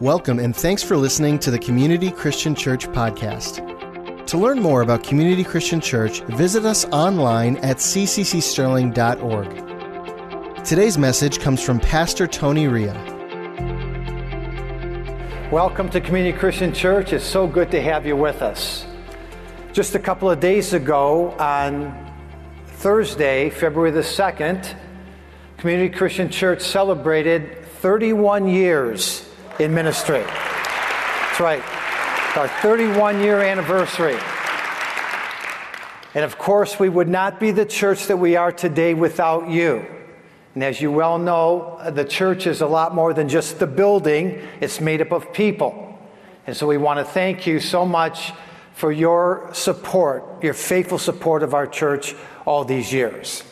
Welcome and thanks for listening to the Community Christian Church podcast. To learn more about Community Christian Church, visit us online at cccsterling.org. Today's message comes from Pastor Tony Ria. Welcome to Community Christian Church. It's so good to have you with us. Just a couple of days ago, on Thursday, February the 2nd, Community Christian Church celebrated 31 years in ministry. That's right, our 31 year anniversary. And of course, we would not be the church that we are today without you. And as you well know, the church is a lot more than just the building, it's made up of people. And so we want to thank you so much for your support, your faithful support of our church all these years.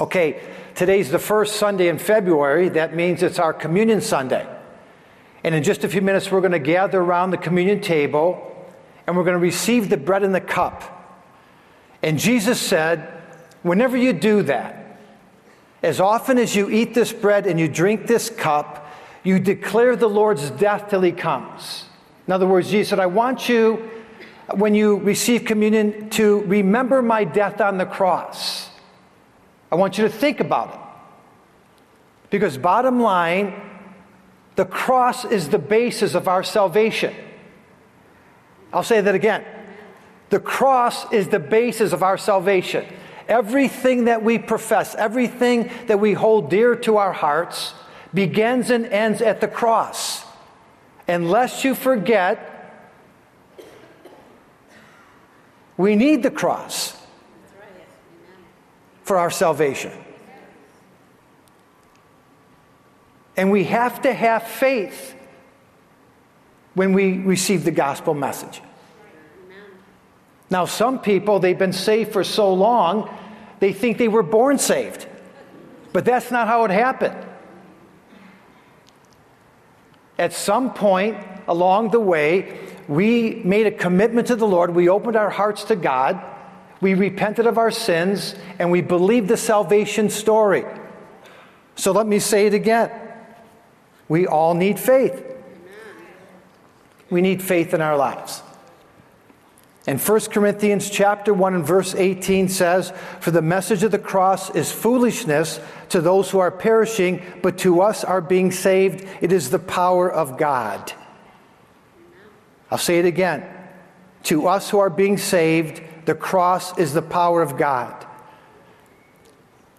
Okay, today's the first Sunday in February. That means it's our Communion Sunday. And in just a few minutes, we're going to gather around the communion table and we're going to receive the bread and the cup. And Jesus said, whenever you do that, as often as you eat this bread and you drink this cup, you declare the Lord's death till he comes. In other words, Jesus said, I want you, when you receive communion, to remember my death on the cross. I want you to think about it. Because, bottom line, the cross is the basis of our salvation. I'll say that again. The cross is the basis of our salvation. Everything that we profess, everything that we hold dear to our hearts, begins and ends at the cross. Unless you forget, we need the cross for our salvation. And we have to have faith when we receive the gospel message. Now, some people, they've been saved for so long, they think they were born saved. But that's not how it happened. At some point along the way, we made a commitment to the Lord. We opened our hearts to God. We repented of our sins and we believed the salvation story. So let me say it again. We all need faith. We need faith in our lives. And 1 Corinthians chapter 1 and verse 18 says, For the message of the cross is foolishness to those who are perishing, but to us are being saved, it is the power of God. I'll say it again. To us who are being saved, the cross is the power of God.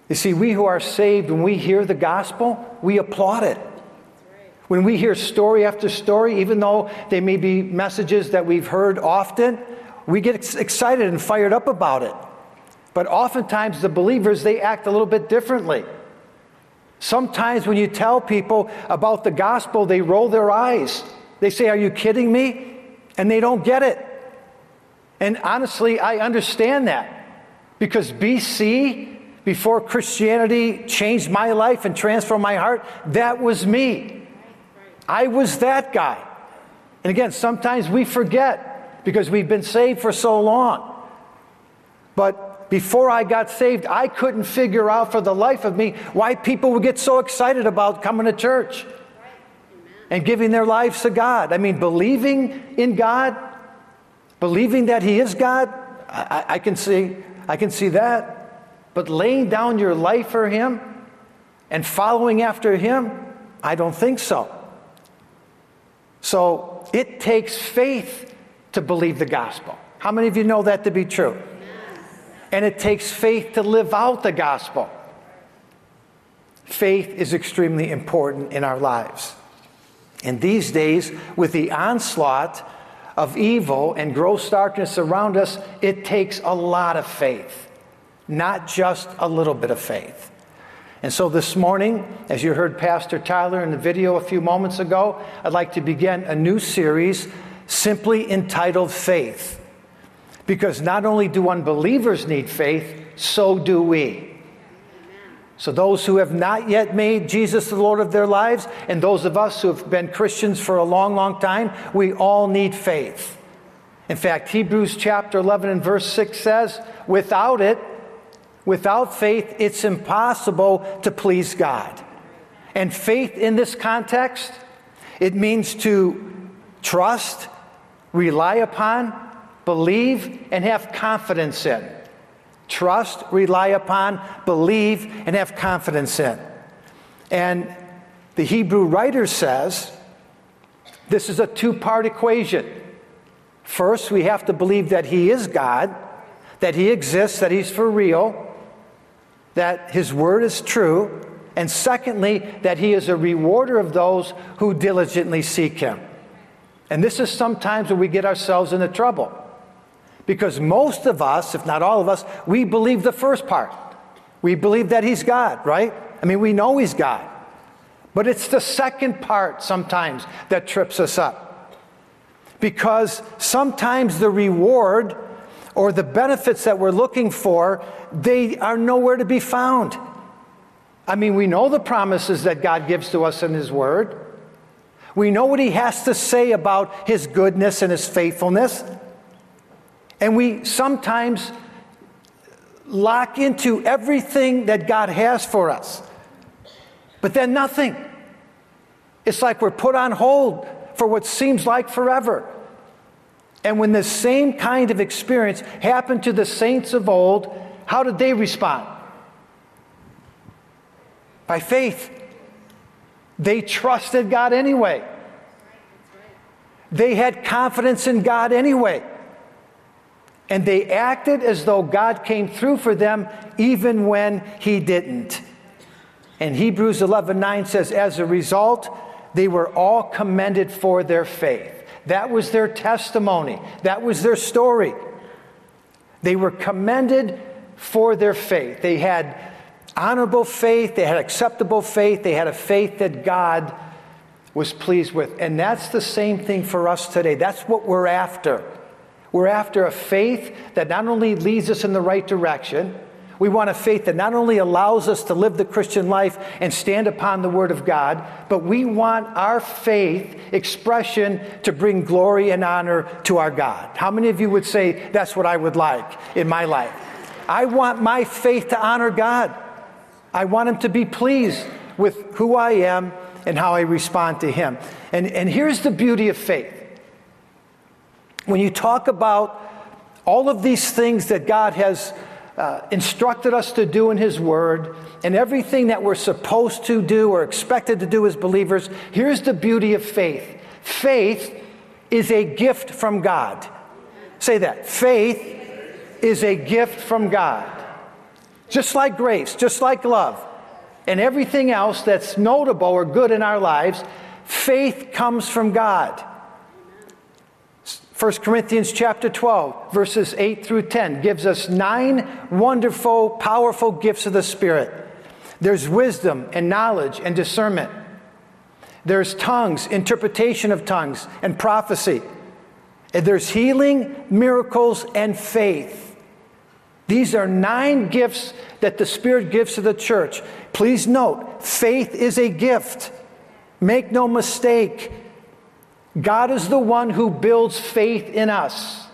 You see, we who are saved, when we hear the gospel, we applaud it. When we hear story after story, even though they may be messages that we've heard often, we get excited and fired up about it. But oftentimes, the believers, they act a little bit differently. Sometimes, when you tell people about the gospel, they roll their eyes. They say, Are you kidding me? And they don't get it. And honestly, I understand that because BC, before Christianity changed my life and transformed my heart, that was me. I was that guy. And again, sometimes we forget because we've been saved for so long. But before I got saved, I couldn't figure out for the life of me why people would get so excited about coming to church and giving their lives to God. I mean, believing in God, believing that He is God, I, I, can see, I can see that. But laying down your life for Him and following after Him, I don't think so. So it takes faith to believe the gospel. How many of you know that to be true? And it takes faith to live out the gospel. Faith is extremely important in our lives. And these days, with the onslaught of evil and gross darkness around us, it takes a lot of faith, not just a little bit of faith. And so this morning, as you heard Pastor Tyler in the video a few moments ago, I'd like to begin a new series simply entitled Faith. Because not only do unbelievers need faith, so do we. So, those who have not yet made Jesus the Lord of their lives, and those of us who have been Christians for a long, long time, we all need faith. In fact, Hebrews chapter 11 and verse 6 says, without it, Without faith, it's impossible to please God. And faith in this context, It means to trust, rely upon, believe, and have confidence in. Trust, rely upon, believe, and have confidence in. And the Hebrew writer says this is a two part equation. First, we have to believe that He is God, that He exists, that He's for real, that His word is true, and secondly, that He is a rewarder of those who diligently seek Him. And this is sometimes where we get ourselves into trouble. Because most of us, if not all of us, we believe the first part. We believe that He's God, right? I mean, we know He's God. But it's the second part sometimes that trips us up. Because sometimes the reward or the benefits that we're looking for, they are nowhere to be found. I mean, we know the promises that God gives to us in His Word. We know what He has to say about His goodness and His faithfulness. And we sometimes lock into everything that God has for us, but then nothing. It's like we're put on hold for what seems like forever. And when the same kind of experience happened to the saints of old, how did they respond? By faith. They trusted God anyway. They had confidence in God anyway. And they acted as though God came through for them even when He didn't. And Hebrews 11 9 says, As a result, they were all commended for their faith. That was their testimony, that was their story. They were commended for their faith. They had honorable faith, they had acceptable faith, they had a faith that God was pleased with. And that's the same thing for us today. That's what we're after. We're after a faith that not only leads us in the right direction, we want a faith that not only allows us to live the Christian life and stand upon the Word of God, but we want our faith expression to bring glory and honor to our God. How many of you would say that's what I would like in my life? I want my faith to honor God. I want Him to be pleased with who I am and how I respond to Him. And, and here's the beauty of faith. When you talk about all of these things that God has uh, instructed us to do in His Word and everything that we're supposed to do or expected to do as believers, here's the beauty of faith faith is a gift from God. Say that. Faith is a gift from God. Just like grace, just like love, and everything else that's notable or good in our lives, faith comes from God. 1 Corinthians chapter 12, verses 8 through 10 gives us nine wonderful, powerful gifts of the Spirit. There's wisdom and knowledge and discernment. There's tongues, interpretation of tongues, and prophecy. And there's healing, miracles, and faith. These are nine gifts that the Spirit gives to the church. Please note, faith is a gift. Make no mistake. God is the one who builds faith in us.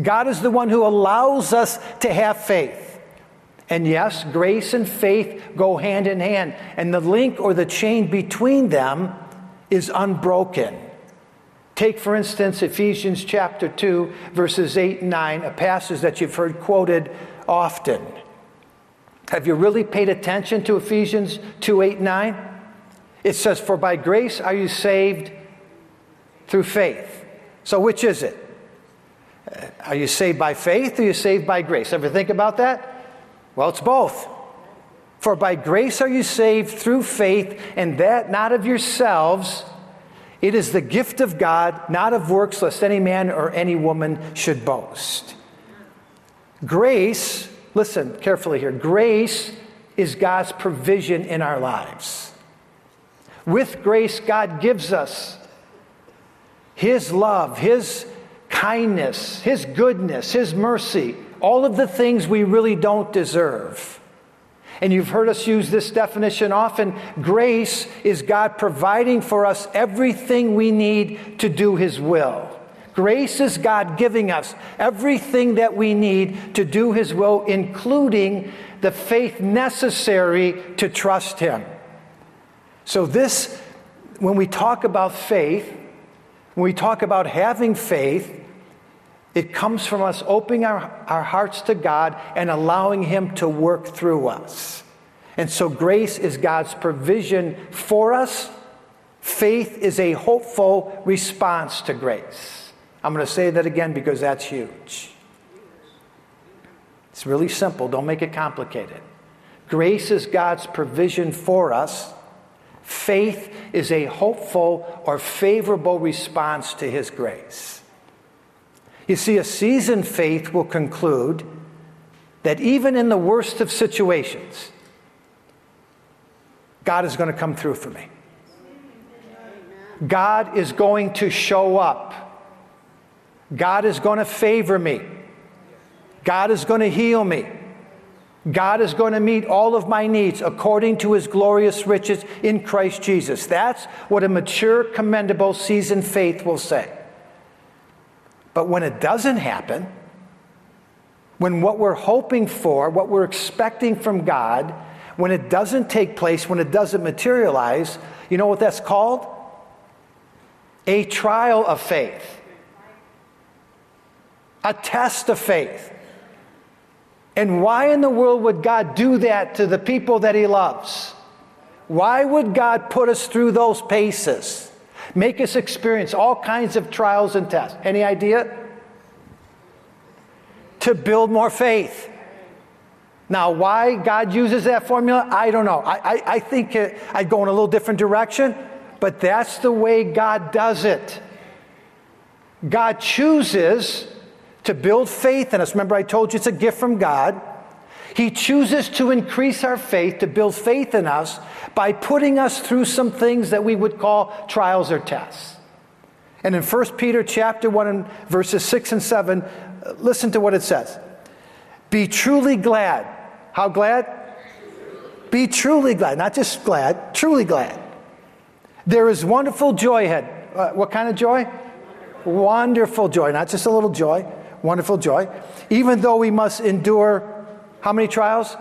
God is the one who allows us to have faith. And yes, grace and faith go hand in hand, and the link or the chain between them is unbroken. Take, for instance, Ephesians chapter 2, verses 8 and 9, a passage that you've heard quoted often. Have you really paid attention to Ephesians 2, 8, 9? It says, For by grace are you saved through faith. So, which is it? Uh, are you saved by faith or are you saved by grace? Ever think about that? Well, it's both. For by grace are you saved through faith, and that not of yourselves. It is the gift of God, not of works, lest any man or any woman should boast. Grace, listen carefully here, grace is God's provision in our lives. With grace, God gives us his love, His kindness, His goodness, His mercy, all of the things we really don't deserve. And you've heard us use this definition often. Grace is God providing for us everything we need to do His will. Grace is God giving us everything that we need to do His will, including the faith necessary to trust Him. So, this when we talk about faith, when we talk about having faith, it comes from us opening our, our hearts to God and allowing Him to work through us. And so grace is God's provision for us. Faith is a hopeful response to grace. I'm going to say that again because that's huge. It's really simple, don't make it complicated. Grace is God's provision for us. Faith is a hopeful or favorable response to His grace. You see, a seasoned faith will conclude that even in the worst of situations, God is going to come through for me. God is going to show up. God is going to favor me. God is going to heal me. God is going to meet all of my needs according to his glorious riches in Christ Jesus. That's what a mature, commendable, seasoned faith will say. But when it doesn't happen, when what we're hoping for, what we're expecting from God, when it doesn't take place, when it doesn't materialize, you know what that's called? A trial of faith, a test of faith. And why in the world would God do that to the people that He loves? Why would God put us through those paces? Make us experience all kinds of trials and tests. Any idea? To build more faith. Now, why God uses that formula, I don't know. I, I, I think it, I'd go in a little different direction, but that's the way God does it. God chooses to build faith in us. Remember, I told you it's a gift from God. He chooses to increase our faith, to build faith in us by putting us through some things that we would call trials or tests. And in 1 Peter chapter 1 and verses 6 and 7, listen to what it says. Be truly glad. How glad? Be truly glad, not just glad, truly glad. There is wonderful joy ahead. Uh, what kind of joy? Wonderful joy, not just a little joy wonderful joy. Even though we must endure how many trials?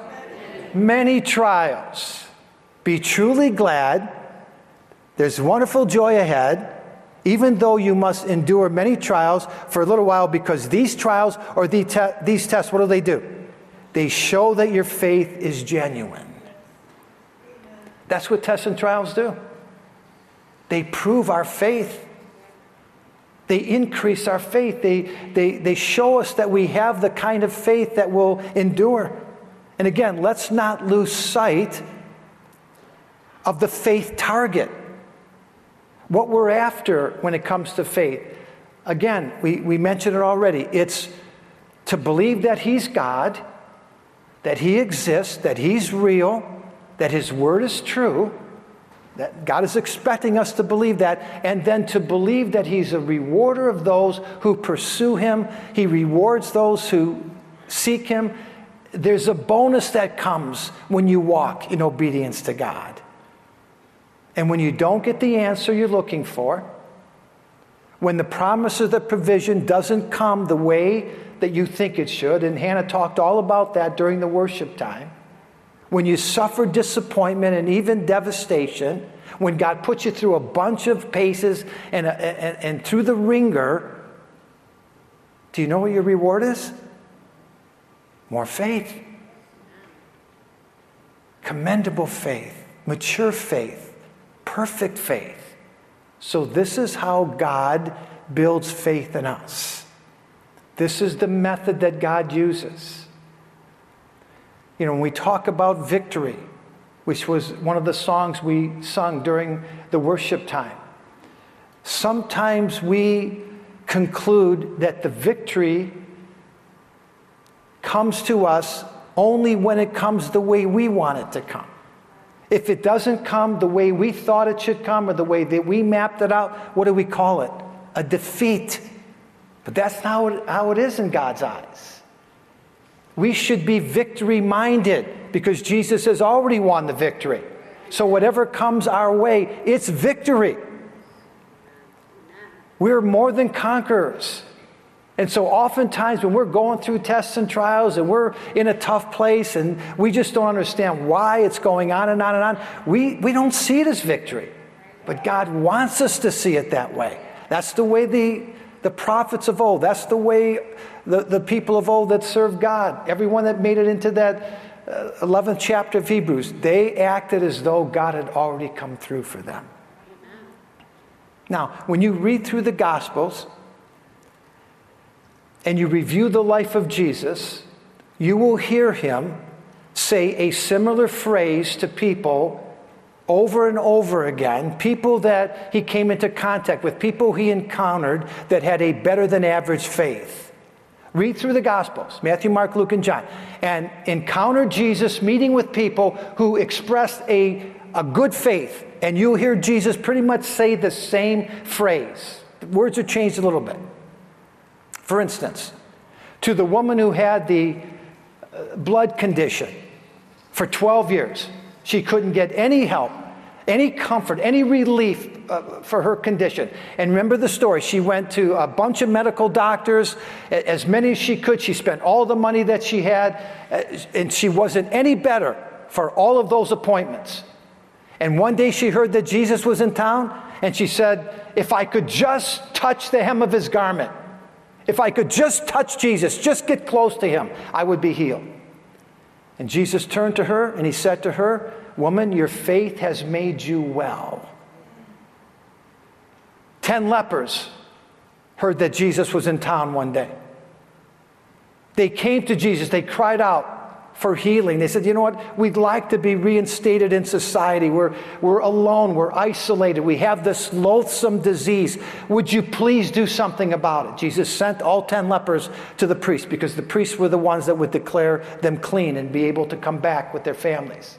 Many trials. Be truly glad. There's wonderful joy ahead, even though you must endure many trials for a little while, because these trials or these tests, what do they do? They show that your faith is genuine. That's what tests and trials do. They prove our faith. They increase our faith. They, they, they show us that we have the kind of faith that will endure. And again, let's not lose sight of the faith target. What we're after when it comes to faith. Again, we, we mentioned it already. It's to believe that He's God, that He exists, that He's real, that His Word is true, that God is expecting us to believe that, and then to believe that He's a rewarder of those who pursue Him. He rewards those who seek Him. There's a bonus that comes when you walk in obedience to God. And when you don't get the answer you're looking for, when the promise of the provision doesn't come the way that you think it should, and Hannah talked all about that during the worship time when you suffer disappointment and even devastation, when God puts you through a bunch of paces and, and, and through the wringer, do you know what your reward is? More faith. Commendable faith, mature faith, perfect faith. So, this is how God builds faith in us. This is the method that God uses. You know, when we talk about victory, which was one of the songs we sung during the worship time, sometimes we conclude that the victory comes to us only when it comes the way we want it to come. If it doesn't come the way we thought it should come or the way that we mapped it out, what do we call it? A defeat. But that's not how it is in God's eyes. We should be victory minded because Jesus has already won the victory. So, whatever comes our way, it's victory. We're more than conquerors. And so, oftentimes, when we're going through tests and trials and we're in a tough place and we just don't understand why it's going on and on and on, we, we don't see it as victory. But God wants us to see it that way. That's the way the, the prophets of old, that's the way the, the people of old that served God, everyone that made it into that uh, 11th chapter of Hebrews, they acted as though God had already come through for them. Now, when you read through the Gospels and you review the life of Jesus, you will hear him say a similar phrase to people over and over again, people that he came into contact with, people he encountered that had a better than average faith. Read through the Gospels Matthew, Mark, Luke, and John and encounter Jesus meeting with people who expressed a, a good faith. And you'll hear Jesus pretty much say the same phrase. The words are changed a little bit. For instance, to the woman who had the uh, blood condition for 12 years, she couldn't get any help, any comfort, any relief uh, for her condition. And remember the story. She went to a bunch of medical doctors, as many as she could. She spent all the money that she had, uh, and she wasn't any better for all of those appointments. And one day she heard that Jesus was in town, and she said, If I could just touch the hem of his garment, if I could just touch Jesus, just get close to him, I would be healed. And Jesus turned to her and he said to her, Woman, your faith has made you well. Ten lepers heard that Jesus was in town one day. They came to Jesus, they cried out, for healing. They said, you know what? We'd like to be reinstated in society. We're, we're alone. We're isolated. We have this loathsome disease. Would you please do something about it? Jesus sent all 10 lepers to the priest because the priests were the ones that would declare them clean and be able to come back with their families.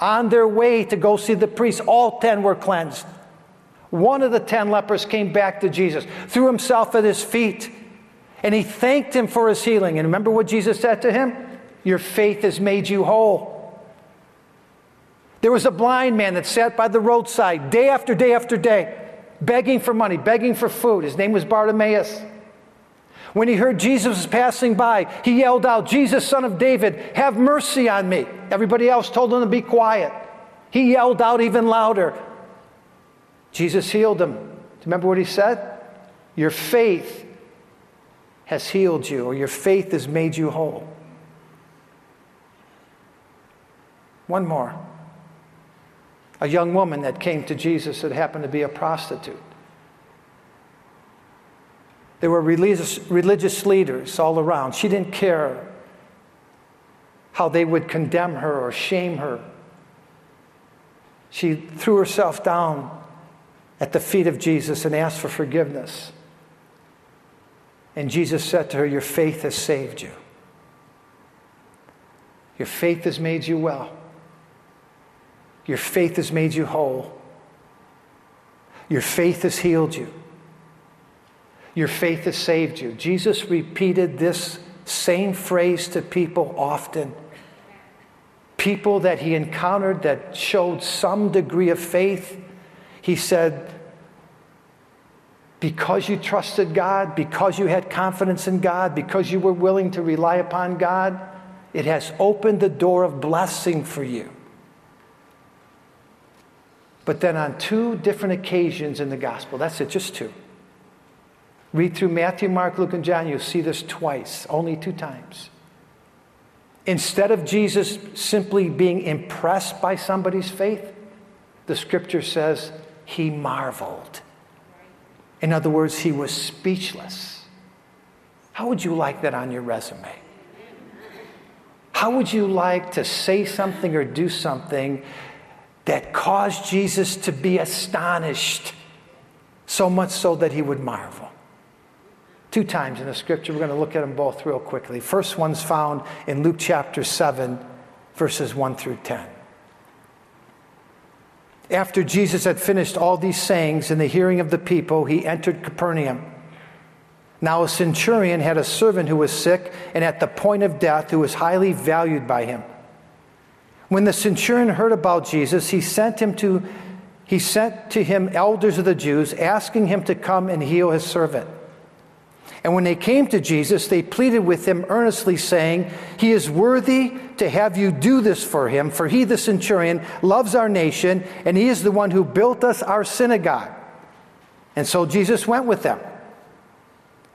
On their way to go see the priest, all 10 were cleansed. One of the 10 lepers came back to Jesus, threw himself at his feet, and he thanked him for his healing. And remember what Jesus said to him? Your faith has made you whole. There was a blind man that sat by the roadside day after day after day, begging for money, begging for food. His name was Bartimaeus. When he heard Jesus was passing by, he yelled out, Jesus, son of David, have mercy on me. Everybody else told him to be quiet. He yelled out even louder. Jesus healed him. Do you remember what he said? Your faith has healed you, or your faith has made you whole. One more. A young woman that came to Jesus that happened to be a prostitute. There were religious, religious leaders all around. She didn't care how they would condemn her or shame her. She threw herself down at the feet of Jesus and asked for forgiveness. And Jesus said to her, Your faith has saved you. Your faith has made you well. Your faith has made you whole. Your faith has healed you. Your faith has saved you. Jesus repeated this same phrase to people often. People that he encountered that showed some degree of faith, he said, because you trusted God, because you had confidence in God, because you were willing to rely upon God, it has opened the door of blessing for you. But then on two different occasions in the gospel, that's it, just two. Read through Matthew, Mark, Luke, and John, you'll see this twice, only two times. Instead of Jesus simply being impressed by somebody's faith, the scripture says he marveled. In other words, he was speechless. How would you like that on your resume? How would you like to say something or do something that caused Jesus to be astonished, so much so that he would marvel. Two times in the scripture, we're going to look at them both real quickly. First one's found in Luke chapter 7, verses 1 through 10. After Jesus had finished all these sayings in the hearing of the people, he entered Capernaum. Now, a centurion had a servant who was sick and at the point of death, who was highly valued by him. When the centurion heard about Jesus, he sent him to he sent to him elders of the Jews asking him to come and heal his servant. And when they came to Jesus, they pleaded with him earnestly, saying, He is worthy to have you do this for him, for he, the centurion, loves our nation, and he is the one who built us our synagogue. And so Jesus went with them.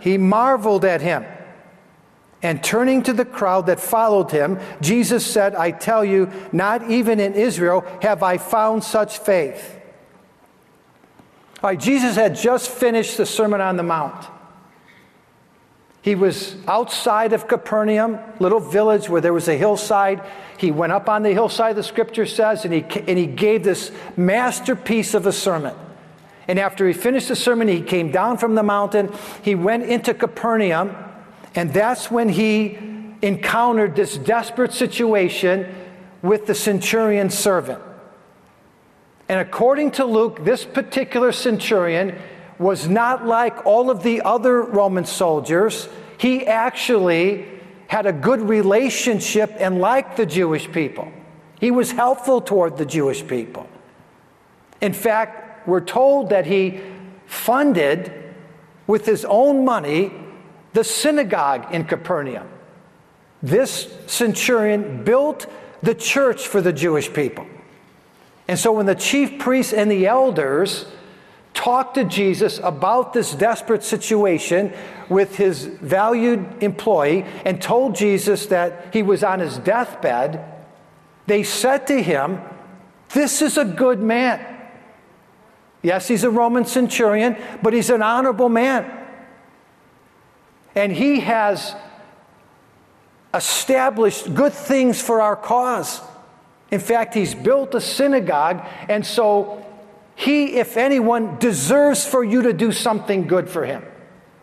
He marveled at him. And turning to the crowd that followed him, Jesus said, I tell you, not even in Israel have I found such faith. All right, Jesus had just finished the Sermon on the Mount. He was outside of Capernaum, little village where there was a hillside. He went up on the hillside, the scripture says, and he, and he gave this masterpiece of a sermon. And after he finished the sermon, he came down from the mountain. He went into Capernaum, and that's when he encountered this desperate situation with the centurion's servant. And according to Luke, this particular centurion was not like all of the other Roman soldiers. He actually had a good relationship and liked the Jewish people. He was helpful toward the Jewish people. In fact, we're told that he funded with his own money the synagogue in Capernaum. This centurion built the church for the Jewish people. And so when the chief priests and the elders talked to Jesus about this desperate situation with his valued employee and told Jesus that he was on his deathbed, they said to him, This is a good man. Yes, he's a Roman centurion, but he's an honorable man. And he has established good things for our cause. In fact, he's built a synagogue, and so he, if anyone, deserves for you to do something good for him.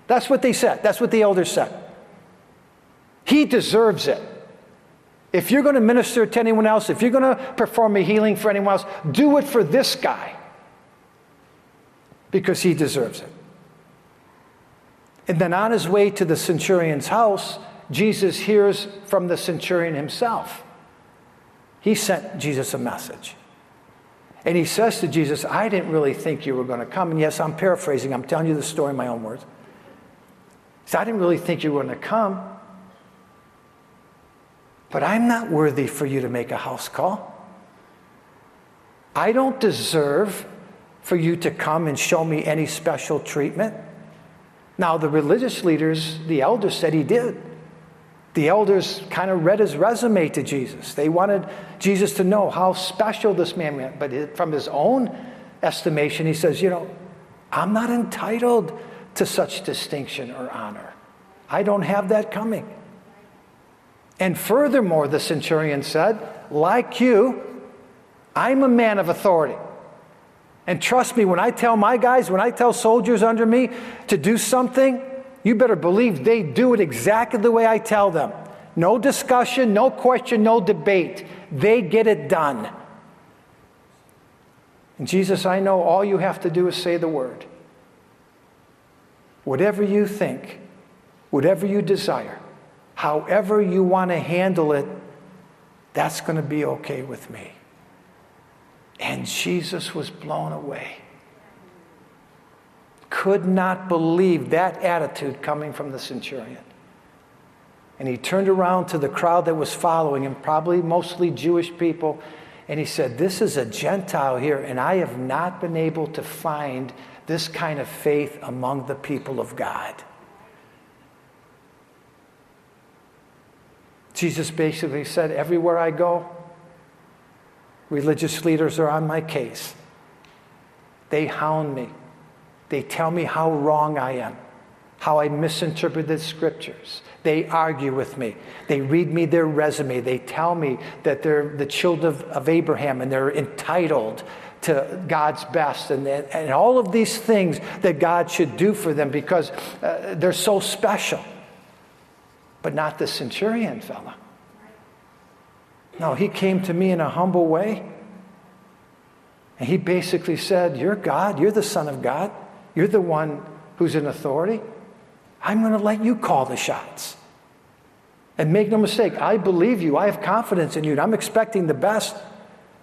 That's what they said. That's what the elders said. He deserves it. If you're going to minister to anyone else, if you're going to perform a healing for anyone else, do it for this guy because he deserves it. And then on his way to the centurion's house, Jesus hears from the centurion himself. He sent Jesus a message. And he says to Jesus, I didn't really think you were going to come. And yes, I'm paraphrasing, I'm telling you the story in my own words. He said, I didn't really think you were going to come. But I'm not worthy for you to make a house call. I don't deserve for you to come and show me any special treatment? Now, the religious leaders, the elders said he did. The elders kind of read his resume to Jesus. They wanted Jesus to know how special this man was. But from his own estimation, he says, You know, I'm not entitled to such distinction or honor. I don't have that coming. And furthermore, the centurion said, Like you, I'm a man of authority. And trust me, when I tell my guys, when I tell soldiers under me to do something, you better believe they do it exactly the way I tell them. No discussion, no question, no debate. They get it done. And Jesus, I know all you have to do is say the word. Whatever you think, whatever you desire, however you want to handle it, that's going to be okay with me. And Jesus was blown away. Could not believe that attitude coming from the centurion. And he turned around to the crowd that was following him, probably mostly Jewish people, and he said, This is a Gentile here, and I have not been able to find this kind of faith among the people of God. Jesus basically said, Everywhere I go, Religious leaders are on my case. They hound me. They tell me how wrong I am, how I misinterpreted scriptures. They argue with me. They read me their resume. They tell me that they're the children of, of Abraham and they're entitled to God's best and, and all of these things that God should do for them because uh, they're so special. But not the centurion fella. No, he came to me in a humble way. And he basically said, You're God. You're the Son of God. You're the one who's in authority. I'm going to let you call the shots. And make no mistake, I believe you. I have confidence in you. I'm expecting the best.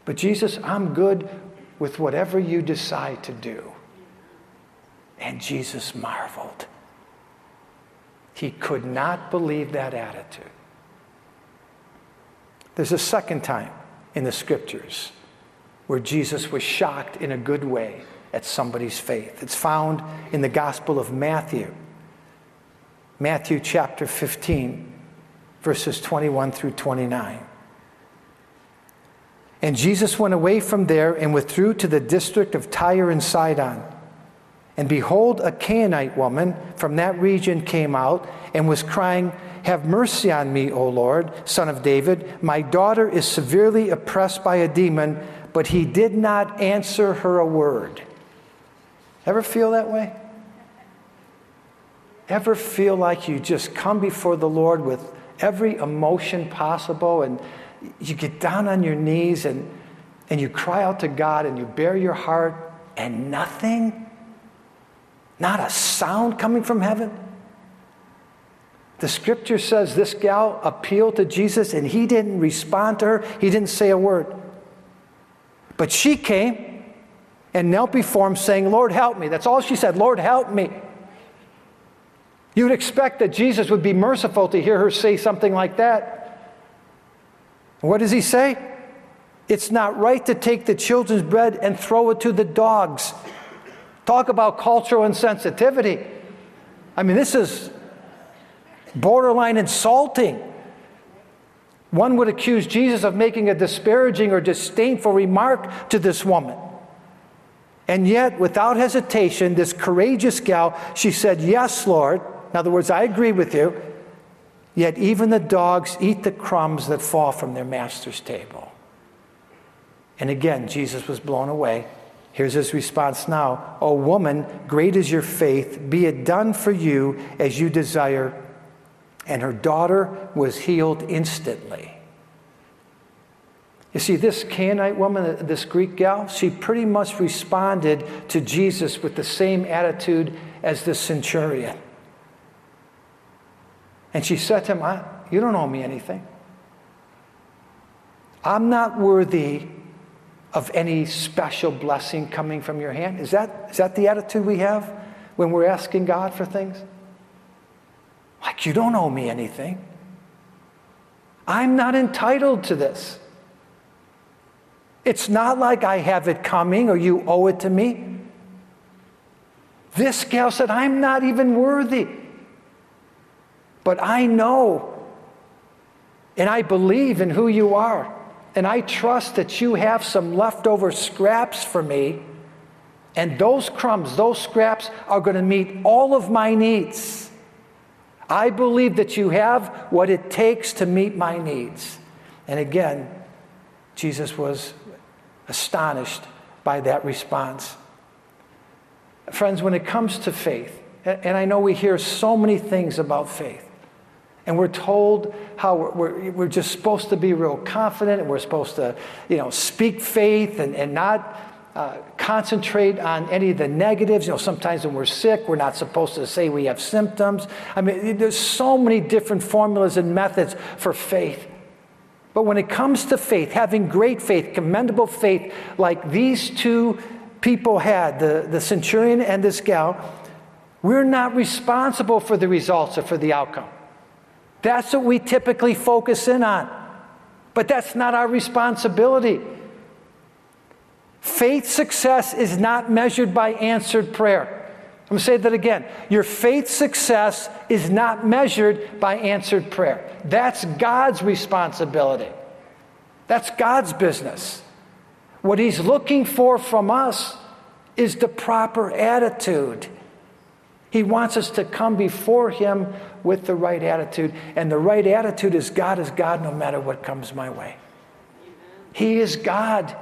But Jesus, I'm good with whatever you decide to do. And Jesus marveled. He could not believe that attitude. There's a second time in the scriptures where Jesus was shocked in a good way at somebody's faith. It's found in the Gospel of Matthew. Matthew chapter 15, verses 21 through 29. And Jesus went away from there and withdrew to the district of Tyre and Sidon. And behold, a Canaanite woman from that region came out and was crying, Have mercy on me, O Lord, son of David. My daughter is severely oppressed by a demon. But he did not answer her a word. Ever feel that way? Ever feel like you just come before the Lord with every emotion possible and you get down on your knees and, and you cry out to God and you bare your heart and nothing? Not a sound coming from heaven? The scripture says this gal appealed to Jesus and he didn't respond to her, he didn't say a word. But she came and knelt before him, saying, Lord, help me. That's all she said, Lord, help me. You would expect that Jesus would be merciful to hear her say something like that. What does he say? It's not right to take the children's bread and throw it to the dogs. Talk about cultural insensitivity. I mean, this is borderline insulting. One would accuse Jesus of making a disparaging or disdainful remark to this woman. And yet, without hesitation, this courageous gal, she said, Yes, Lord. In other words, I agree with you. Yet even the dogs eat the crumbs that fall from their master's table. And again, Jesus was blown away. Here's his response now O woman, great is your faith. Be it done for you as you desire. And her daughter was healed instantly. You see, this Canaanite woman, this Greek gal, she pretty much responded to Jesus with the same attitude as the centurion. And she said to him, I You don't owe me anything. I'm not worthy of any special blessing coming from your hand. Is that, is that the attitude we have when we're asking God for things? Like, you don't owe me anything. I'm not entitled to this. It's not like I have it coming or you owe it to me. This gal said, I'm not even worthy. But I know and I believe in who you are. And I trust that you have some leftover scraps for me. And those crumbs, those scraps are going to meet all of my needs. I believe that you have what it takes to meet my needs. And again, Jesus was astonished by that response. Friends, when it comes to faith, and I know we hear so many things about faith, and we're told how we're, we're, just supposed to be real confident and we're supposed to, you know, speak faith and, and not uh, concentrate on any of the negatives. You know, sometimes when we're sick, we're not supposed to say we have symptoms. I mean, there's so many different formulas and methods for faith. But when it comes to faith, having great faith, commendable faith, like these two people had, the, the centurion and this gal, we're not responsible for the results or for the outcome. That's what we typically focus in on. But that's not our responsibility. Faith success is not measured by answered prayer. I'm going to say that again. Your faith success is not measured by answered prayer. That's God's responsibility. That's God's business. What He's looking for from us is the proper attitude. He wants us to come before Him with the right attitude. And the right attitude is God is God no matter what comes my way. He is God.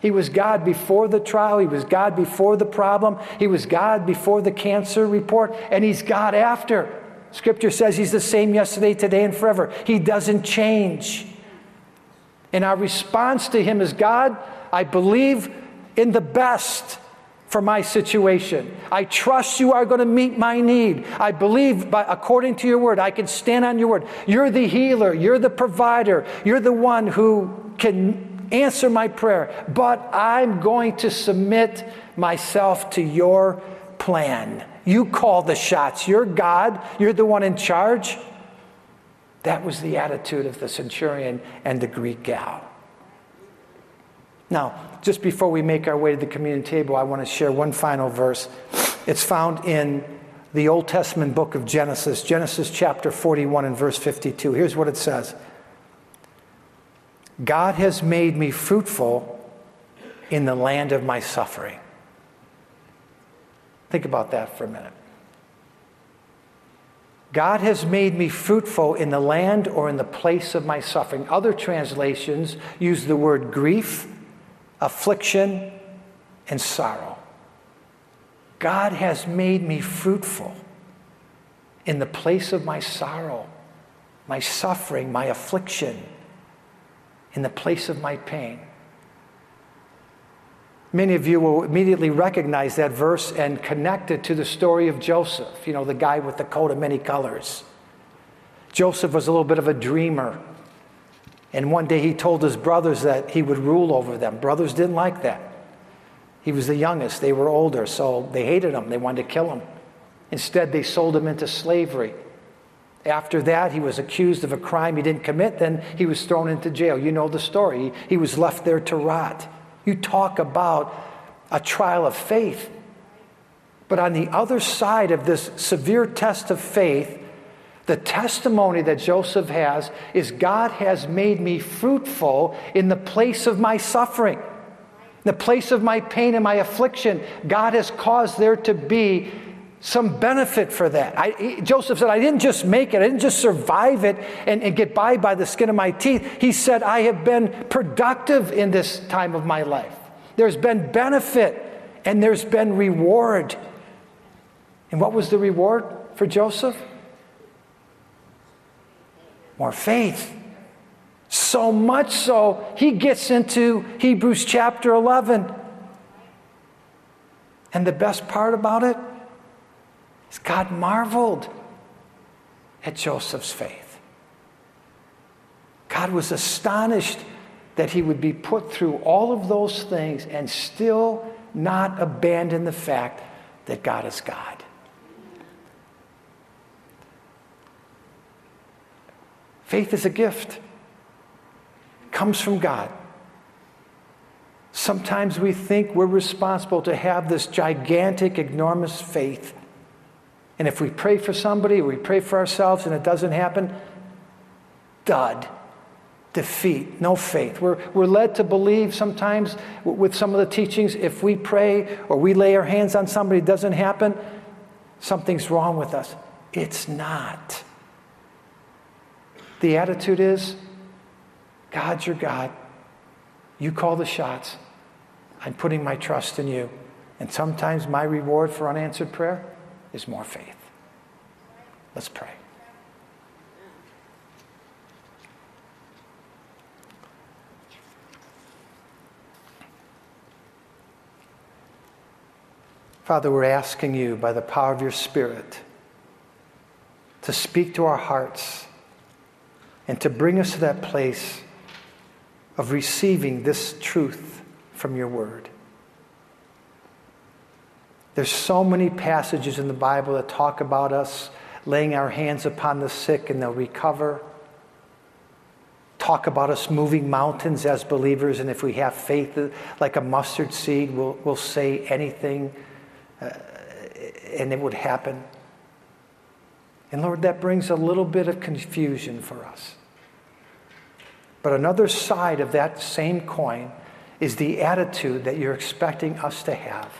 He was God before the trial. He was God before the problem. He was God before the cancer report. And He's God after. Scripture says He's the same yesterday, today, and forever. He doesn't change. And our response to Him is God, I believe in the best for my situation. I trust you are going to meet my need. I believe, by, according to your word, I can stand on your word. You're the healer, you're the provider, you're the one who can answer my prayer. But I'm going to submit myself to your plan. You call the shots. You're God, you're the one in charge. That was the attitude of the centurion and the Greek gal. Now, just before we make our way to the communion table, I want to share one final verse. It's found in the Old Testament book of Genesis, Genesis chapter 41 and verse 52. Here's what it says God has made me fruitful in the land of my suffering. Think about that for a minute. God has made me fruitful in the land or in the place of my suffering. Other translations use the word grief affliction, and sorrow. God has made me fruitful in the place of my sorrow, my suffering, my affliction, in the place of my pain. Many of you will immediately recognize that verse and connect it to the story of Joseph, you know, the guy with the coat of many colors. Joseph was a little bit of a dreamer. And one day he told his brothers that he would rule over them. Brothers didn't like that. He was the youngest, they were older, so they hated him. They wanted to kill him. Instead, they sold him into slavery. After that, he was accused of a crime he didn't commit. Then he was thrown into jail. You know the story. He was left there to rot. You talk about a trial of faith. But on the other side of this severe test of faith, the testimony that Joseph has is God has made me fruitful in the place of my suffering, the place of my pain and my affliction. God has caused there to be some benefit for that. I, Joseph said, I didn't just make it, I didn't just survive it and, and get by by the skin of my teeth. He said, I have been productive in this time of my life. There's been benefit and there's been reward. And what was the reward for Joseph? more faith. So much so, he gets into Hebrews chapter 11. And the best part about it is God marveled at Joseph's faith. God was astonished that he would be put through all of those things and still not abandon the fact that God is God. Faith is a gift, it comes from God. Sometimes we think we're responsible to have this gigantic, enormous faith. And if we pray for somebody, we pray for ourselves and it doesn't happen, dud, defeat, no faith. We're, we're led to believe sometimes with some of the teachings if we pray or we lay our hands on somebody, it doesn't happen, something's wrong with us. It's not. The attitude is God's your God. You call the shots. I'm putting my trust in you. And sometimes my reward for unanswered prayer is more faith. Let's pray. Father, we're asking you by the power of your Spirit to speak to our hearts and to bring us to that place of receiving this truth from your word. There's so many passages in the Bible that talk about us laying our hands upon the sick and they'll recover. Talk about us moving mountains as believers, and if we have faith like a mustard seed, we'll, we'll say anything uh, and it would happen. And Lord, that brings a little bit of confusion for us. But another side of that same coin is the attitude that you're expecting us to have.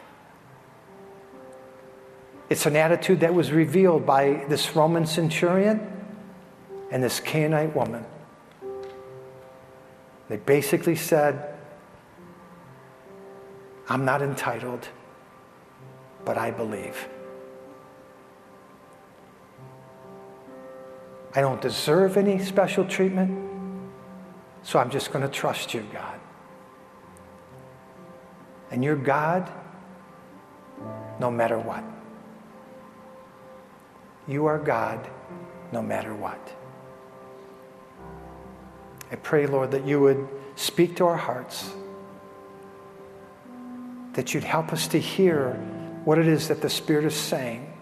It's an attitude that was revealed by this Roman centurion and this Canaanite woman. They basically said, I'm not entitled, but I believe. I don't deserve any special treatment, so I'm just going to trust you, God. And you're God no matter what. You are God no matter what. I pray, Lord, that you would speak to our hearts, that you'd help us to hear what it is that the Spirit is saying.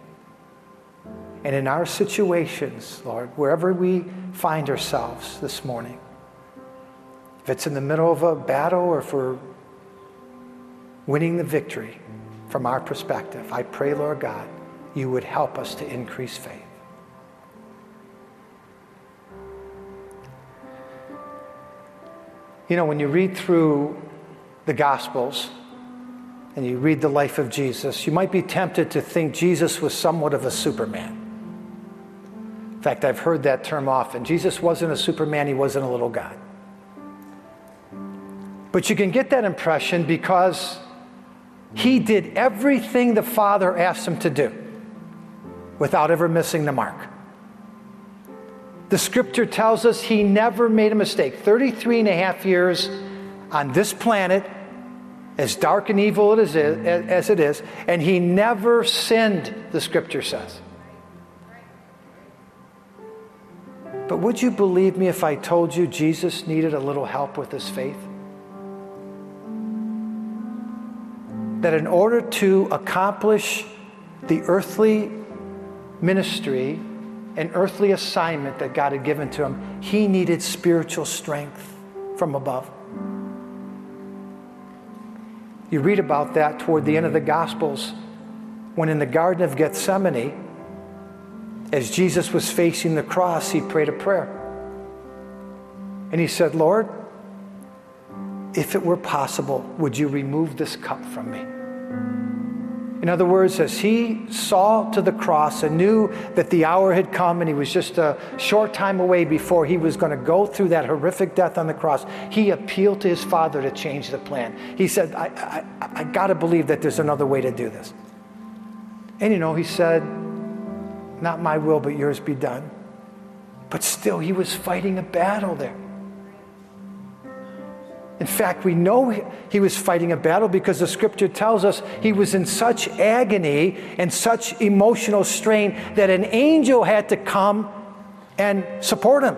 And in our situations, Lord, wherever we find ourselves this morning, if it's in the middle of a battle or if we're winning the victory from our perspective, I pray, Lord God, you would help us to increase faith. You know, when you read through the Gospels and you read the life of Jesus, you might be tempted to think Jesus was somewhat of a Superman. In fact, I've heard that term often. Jesus wasn't a Superman, he wasn't a little God. But you can get that impression because he did everything the Father asked him to do without ever missing the mark. The scripture tells us he never made a mistake. 33 and a half years on this planet, as dark and evil as it is, and he never sinned, the scripture says. But would you believe me if I told you Jesus needed a little help with his faith? That in order to accomplish the earthly ministry an earthly assignment that God had given to him, he needed spiritual strength from above. You read about that toward the end of the Gospels when in the Garden of Gethsemane, as Jesus was facing the cross, he prayed a prayer. And he said, Lord, if it were possible, would you remove this cup from me? In other words, as he saw to the cross and knew that the hour had come and he was just a short time away before he was going to go through that horrific death on the cross, he appealed to his father to change the plan. He said, I, I, I got to believe that there's another way to do this. And you know, he said, Not my will, but yours be done. But still, he was fighting a battle there. In fact, we know he was fighting a battle because the scripture tells us he was in such agony and such emotional strain that an angel had to come and support him.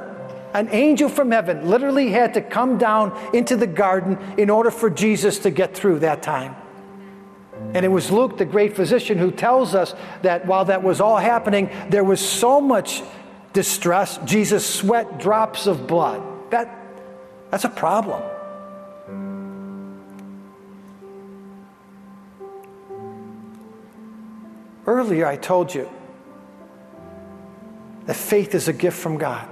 An angel from heaven literally had to come down into the garden in order for Jesus to get through that time. And it was Luke, the great physician, who tells us that while that was all happening, there was so much distress, Jesus sweat drops of blood. That, that's a problem. Earlier, I told you that faith is a gift from God.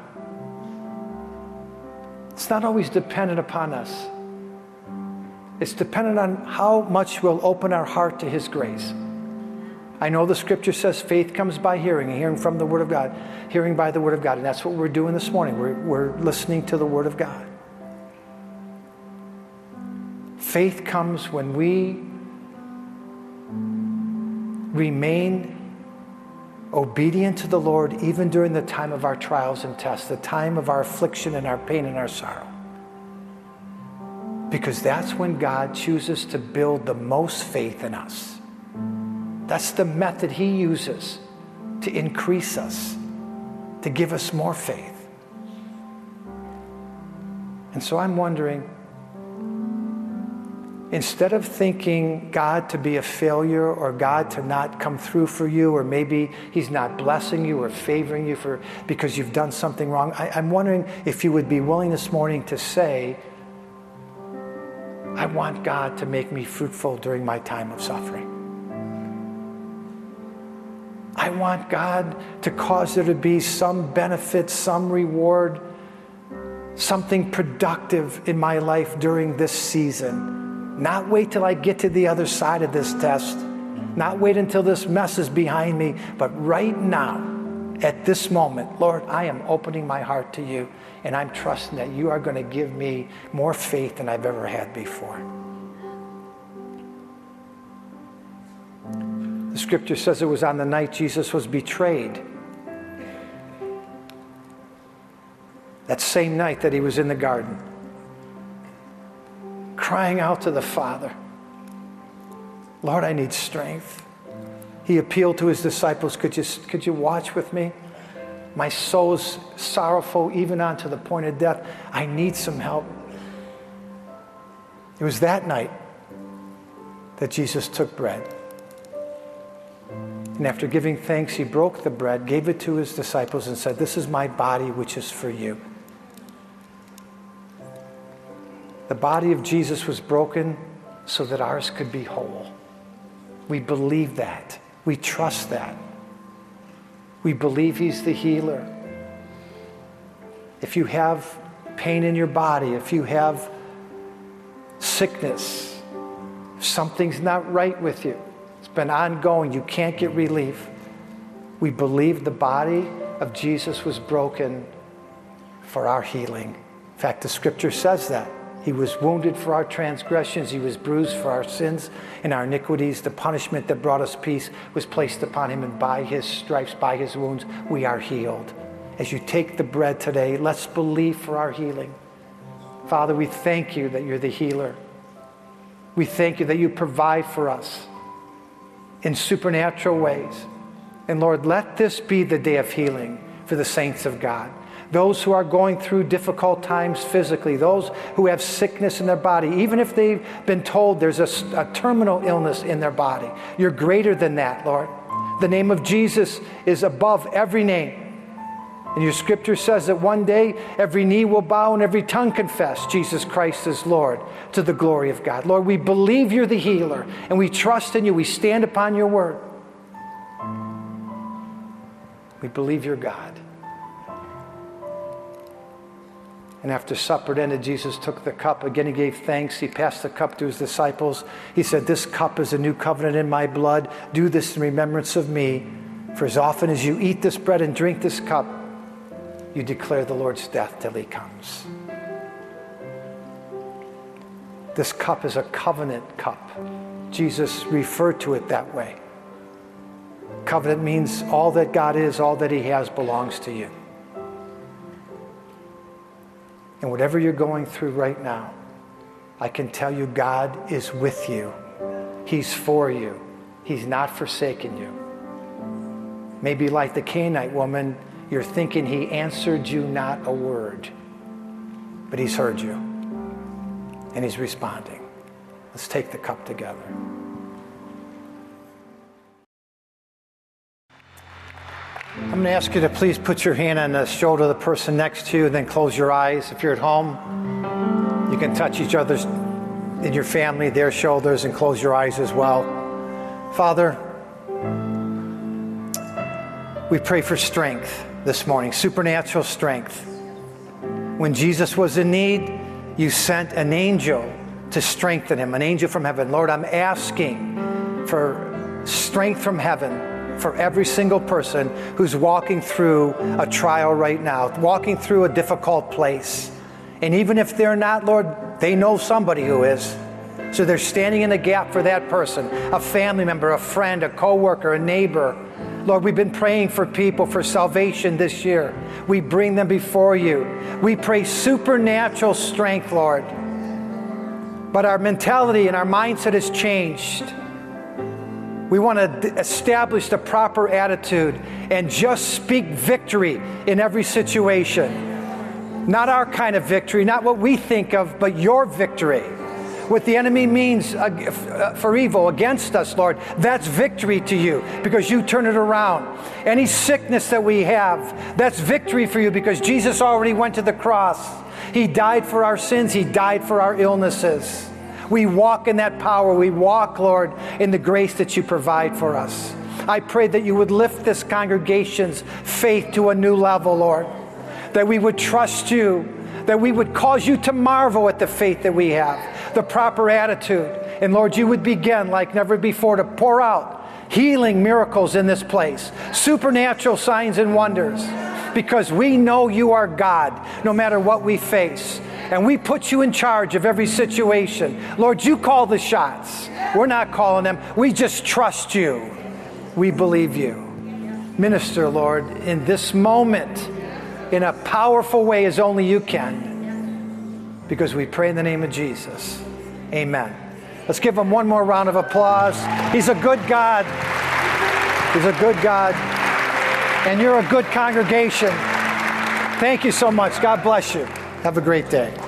It's not always dependent upon us, it's dependent on how much we'll open our heart to His grace. I know the scripture says faith comes by hearing, hearing from the Word of God, hearing by the Word of God. And that's what we're doing this morning. We're, we're listening to the Word of God. Faith comes when we remain obedient to the Lord even during the time of our trials and tests, the time of our affliction and our pain and our sorrow. Because that's when God chooses to build the most faith in us. That's the method He uses to increase us, to give us more faith. And so I'm wondering instead of thinking God to be a failure or God to not come through for you, or maybe He's not blessing you or favoring you for, because you've done something wrong, I, I'm wondering if you would be willing this morning to say, I want God to make me fruitful during my time of suffering. I want God to cause there to be some benefit, some reward, something productive in my life during this season not wait till I get to the other side of this test Not wait until this mess is behind me, but right now, at this moment, Lord, I am opening my heart to you, and I'm trusting that you are going to give me more faith than I've ever had before. The scripture says it was on the night Jesus was betrayed. That same night that he was in the garden, crying out to the Father, Lord, I need strength. He appealed to his disciples, Could you, could you watch with me? My soul's sorrowful, even unto the point of death. I need some help. It was that night that Jesus took bread. And after giving thanks, he broke the bread, gave it to his disciples, and said, This is my body, which is for you. The body of Jesus was broken so that ours could be whole. We believe that. We trust that. We believe He's the healer. If you have pain in your body, if you have sickness, something's not right with you, it's been ongoing, you can't get relief. We believe the body of Jesus was broken for our healing. In fact, the scripture says that. He was wounded for our transgressions, he was bruised for our sins and our iniquities. The punishment that brought us peace was placed upon him, and by his stripes, by his wounds, we are healed. As you take the bread today, let's believe for our healing. Father, we thank you that you're the healer. We thank you that you provide for us in supernatural ways. And Lord, let this be the day of healing for the saints of God those who are going through difficult times physically, those who have sickness in their body, even if they've been told there's a, a, terminal illness in their body. You're greater than that, Lord. The name of Jesus is above every name. And your scripture says that one day every knee will bow and every tongue confess Jesus Christ is Lord to the glory of God. Lord, we believe you're the healer and we trust in you. We stand upon your word. We believe you're God. And after supper ended, Jesus took the cup. Again, he gave thanks. He passed the cup to his disciples. He said, This cup is a new covenant in my blood. Do this in remembrance of me. For as often as you eat this bread and drink this cup, you declare the Lord's death till he comes. This cup is a covenant cup. Jesus referred to it that way. Covenant means all that God is, all that he has belongs to you. And whatever you're going through right now, I can tell you God is with you. He's for you. He's not forsaken you. Maybe like the Canaanite woman, you're thinking he answered you not a word, but he's heard you and he's responding. Let's take the cup together. I'm going to ask you to please put your hand on the shoulder of the person next to you and then close your eyes. If you're at home, you can touch each other's in your family, their shoulders, and close your eyes as well. Father, we pray for strength this morning, supernatural strength. When Jesus was in need, you sent an angel to strengthen him, an angel from heaven. Lord, I'm asking for strength from heaven for every single person who's walking through a trial right now, walking through a difficult place. And even if they're not, Lord, they know somebody who is. So they're standing in the gap for that person, a family member, a friend, a coworker, a neighbor. Lord, we've been praying for people for salvation this year. We bring them before you. We pray supernatural strength, Lord. But our mentality and our mindset has changed. We want to establish the proper attitude and just speak victory in every situation. Not our kind of victory, not what we think of, but your victory. What the enemy means uh, for evil against us, Lord, that's victory to you because you turn it around. Any sickness that we have, that's victory for you because Jesus already went to the cross. He died for our sins, He died for our illnesses. We walk in that power. We walk, Lord, in the grace that you provide for us. I pray that you would lift this congregation's faith to a new level, Lord. That we would trust you, that we would cause you to marvel at the faith that we have, the proper attitude. And Lord, you would begin like never before to pour out healing miracles in this place, supernatural signs and wonders, because we know you are God no matter what we face. And we put you in charge of every situation. Lord, you call the shots. We're not calling them. We just trust you. We believe you. Minister, Lord, in this moment in a powerful way as only you can. Because we pray in the name of Jesus. Amen. Let's give him one more round of applause. He's a good God. He's a good God. And you're a good congregation. Thank you so much. God bless you. Have a great day.